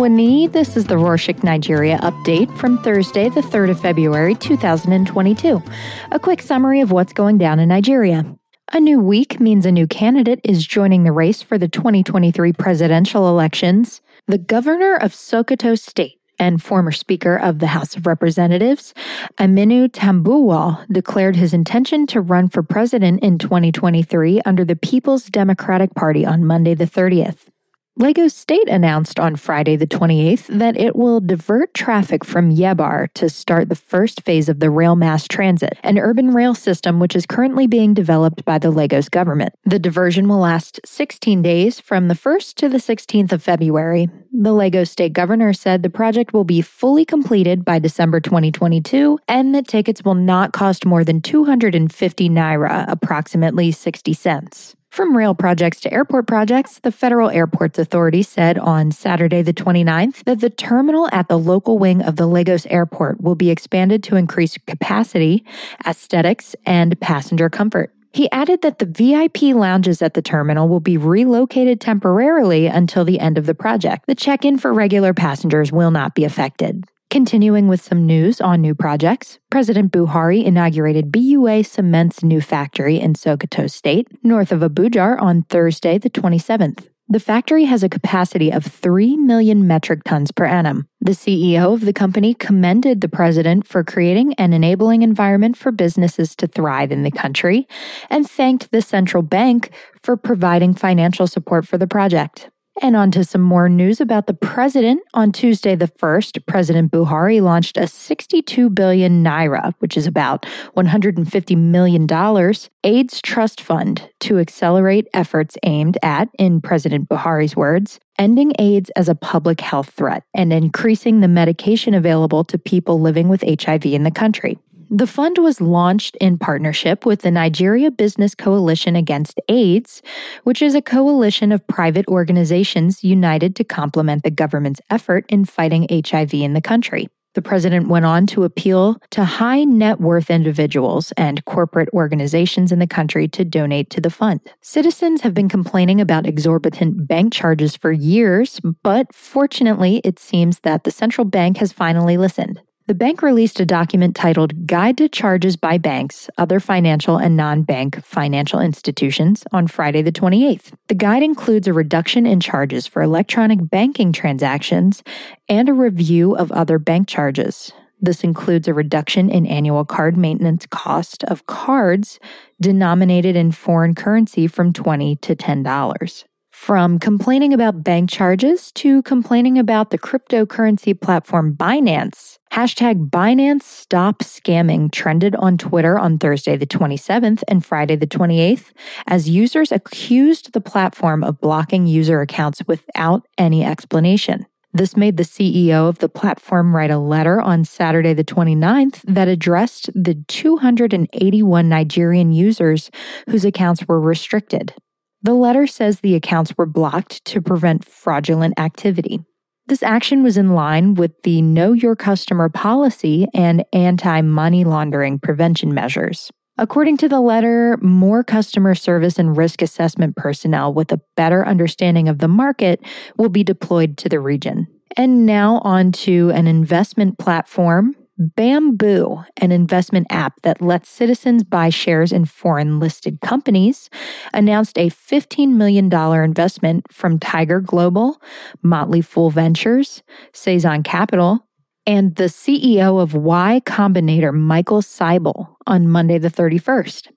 Wani. This is the Rorshok Nigeria update from Thursday, the 3rd of February, 2022. A quick summary of what's going down in Nigeria. A new week means a new candidate is joining the race for the 2023 presidential elections. The governor of Sokoto State, and former Speaker of the House of Representatives, Aminu Tambuwal, declared his intention to run for president in 2023 under the People's Democratic Party on Monday, the 30th. Lagos State announced on Friday, the 28th, that it will divert traffic from Yaba to start the first phase of the rail mass transit, an urban rail system which is currently being developed by the Lagos government. The diversion will last 16 days from the 1st to the 16th of February. The Lagos State governor said the project will be fully completed by December 2022 and that tickets will not cost more than 250 naira, approximately 60 cents. From rail projects to airport projects, the Federal Airports Authority said on Saturday, the 29th, that the terminal at the local wing of the Lagos Airport will be expanded to increase capacity, aesthetics, and passenger comfort. He added that the VIP lounges at the terminal will be relocated temporarily until the end of the project. The check in for regular passengers will not be affected. Continuing with some news on new projects, President Buhari inaugurated BUA Cement's new factory in Sokoto State, north of Abuja, on Thursday, the 27th. The factory has a capacity of 3 million metric tons per annum. The CEO of the company commended the president for creating an enabling environment for businesses to thrive in the country and thanked the central bank for providing financial support for the project. And on to some more news about the president. On Tuesday, the 1st, President Buhari launched a 62 billion naira, which is about $150 million, AIDS Trust Fund to accelerate efforts aimed at, in President Buhari's words, ending AIDS as a public health threat and increasing the medication available to people living with HIV in the country. The fund was launched in partnership with the Nigeria Business Coalition Against AIDS, which is a coalition of private organizations united to complement the government's effort in fighting HIV in the country. The president went on to appeal to high net worth individuals and corporate organizations in the country to donate to the fund. Citizens have been complaining about exorbitant bank charges for years, but fortunately, it seems that the central bank has finally listened. The bank released a document titled Guide to Charges by Banks, Other Financial and Non Bank Financial Institutions on Friday, the 28th. The guide includes a reduction in charges for electronic banking transactions and a review of other bank charges. This includes a reduction in annual card maintenance cost of cards denominated in foreign currency from 20 to $10. From complaining about bank charges to complaining about the cryptocurrency platform Binance, hashtag Binance Stop Scamming trended on Twitter on Thursday the 27th and Friday the 28th as users accused the platform of blocking user accounts without any explanation. This made the CEO of the platform write a letter on Saturday, the 29th, that addressed the 281 Nigerian users whose accounts were restricted. The letter says the accounts were blocked to prevent fraudulent activity. This action was in line with the Know Your Customer policy and anti money laundering prevention measures. According to the letter, more customer service and risk assessment personnel with a better understanding of the market will be deployed to the region. And now on to an investment platform Bamboo, an investment app that lets citizens buy shares in foreign listed companies, announced a $15 million investment from Tiger Global, Motley Fool Ventures, Saison Capital, and the CEO of Y Combinator, Michael Seibel, on Monday the 31st.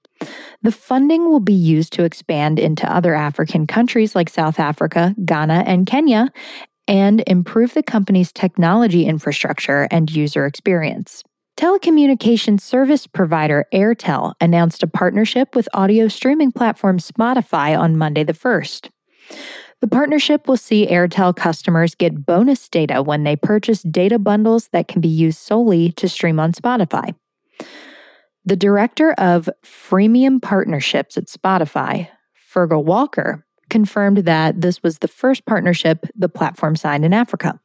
The funding will be used to expand into other African countries like South Africa, Ghana, and Kenya, and improve the company's technology infrastructure and user experience. Telecommunications service provider Airtel announced a partnership with audio streaming platform Spotify on Monday the 1st. The partnership will see Airtel customers get bonus data when they purchase data bundles that can be used solely to stream on Spotify. The director of freemium partnerships at Spotify, Fergal Walker, confirmed that this was the first partnership the platform signed in Africa.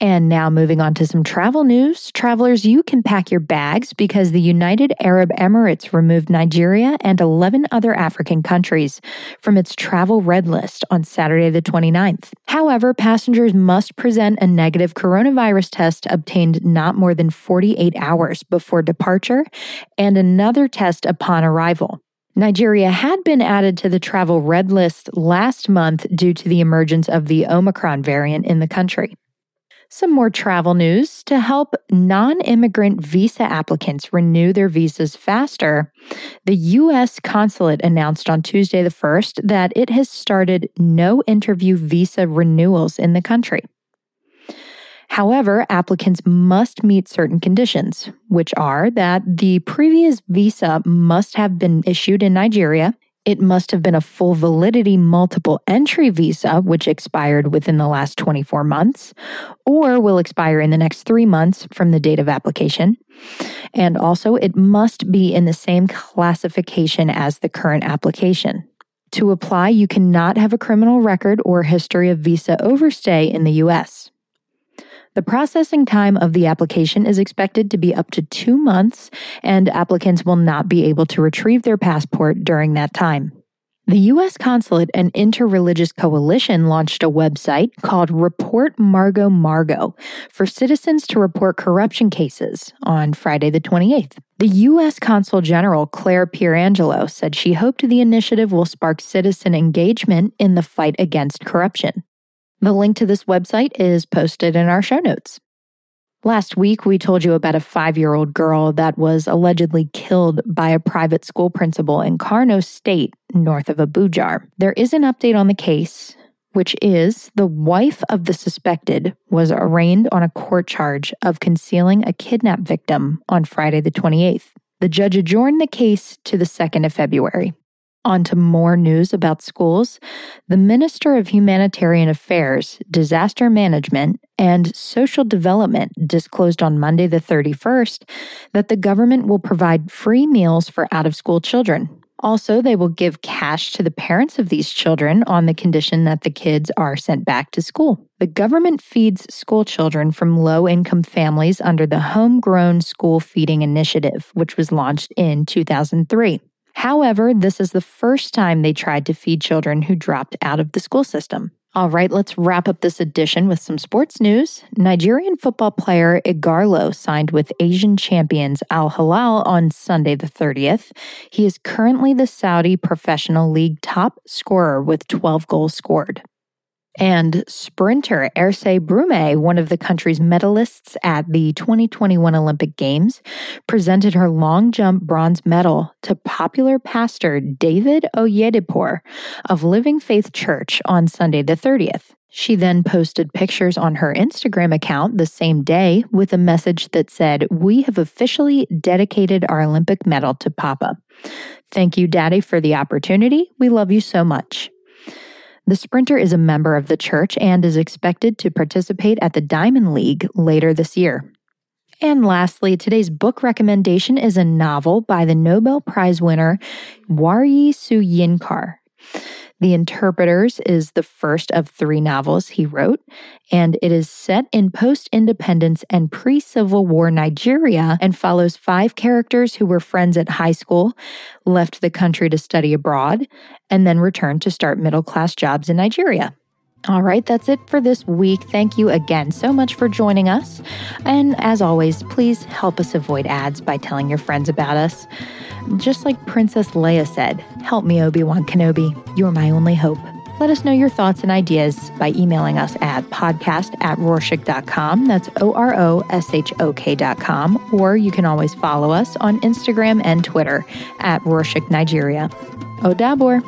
And now moving on to some travel news. Travelers, you can pack your bags because the United Arab Emirates removed Nigeria and 11 other African countries from its travel red list on Saturday, the 29th. However, passengers must present a negative coronavirus test obtained not more than 48 hours before departure and another test upon arrival. Nigeria had been added to the travel red list last month due to the emergence of the Omicron variant in the country. Some more travel news to help non immigrant visa applicants renew their visas faster. The U.S. consulate announced on Tuesday the 1st that it has started no interview visa renewals in the country. However, applicants must meet certain conditions, which are that the previous visa must have been issued in Nigeria it must have been a full validity multiple entry visa, which expired within the last 24 months, or will expire in the next three months from the date of application. And also, it must be in the same classification as the current application. To apply, you cannot have a criminal record or history of visa overstay in the US. The processing time of the application is expected to be up to two months, and applicants will not be able to retrieve their passport during that time. The U.S. Consulate and Interreligious Coalition launched a website called Report Mago Mago for citizens to report corruption cases on Friday, the 28th. The U.S. Consul General Claire Pierangelo said she hoped the initiative will spark citizen engagement in the fight against corruption. The link to this website is posted in our show notes. Last week, we told you about a five year old girl that was allegedly killed by a private school principal in Kano State, north of Abuja. There is an update on the case, which is the wife of the suspected was arraigned on a court charge of concealing a kidnap victim on Friday, the 28th. The judge adjourned the case to the 2nd of February. On to more news about schools. The Minister of Humanitarian Affairs, Disaster Management, and Social Development disclosed on Monday, the 31st, that the government will provide free meals for out of school children. Also, they will give cash to the parents of these children on the condition that the kids are sent back to school. The government feeds school children from low income families under the Homegrown School Feeding Initiative, which was launched in 2003. However, this is the first time they tried to feed children who dropped out of the school system. All right, let's wrap up this edition with some sports news. Nigerian football player Ighalo signed with Asian champions Al Hilal on Sunday, the 30th. He is currently the Saudi Professional League top scorer with 12 goals scored. And sprinter Ese Brume, one of the country's medalists at the 2021 Olympic Games, presented her long jump bronze medal to popular pastor David Oyedepo of Living Faith Church on Sunday the 30th. She then posted pictures on her Instagram account the same day with a message that said, We have officially dedicated our Olympic medal to Papa. Thank you, Daddy, for the opportunity. We love you so much. The sprinter is a member of the church and is expected to participate at the Diamond League later this year. And lastly, today's book recommendation is a novel by the Nobel Prize winner Wole Soyinka. The Interpreters is the first of three novels he wrote, and it is set in post independence and pre Civil War Nigeria and follows five characters who were friends at high school, left the country to study abroad, and then returned to start middle class jobs in Nigeria. All right, that's it for this week. Thank you again so much for joining us. And as always, please help us avoid ads by telling your friends about us. Just like Princess Leia said, help me, Obi Wan Kenobi. You're my only hope. Let us know your thoughts and ideas by emailing us at podcast at rorshok.com. That's O R O S H O K.com. Or you can always follow us on Instagram and Twitter at Rorshok Nigeria. Odabor.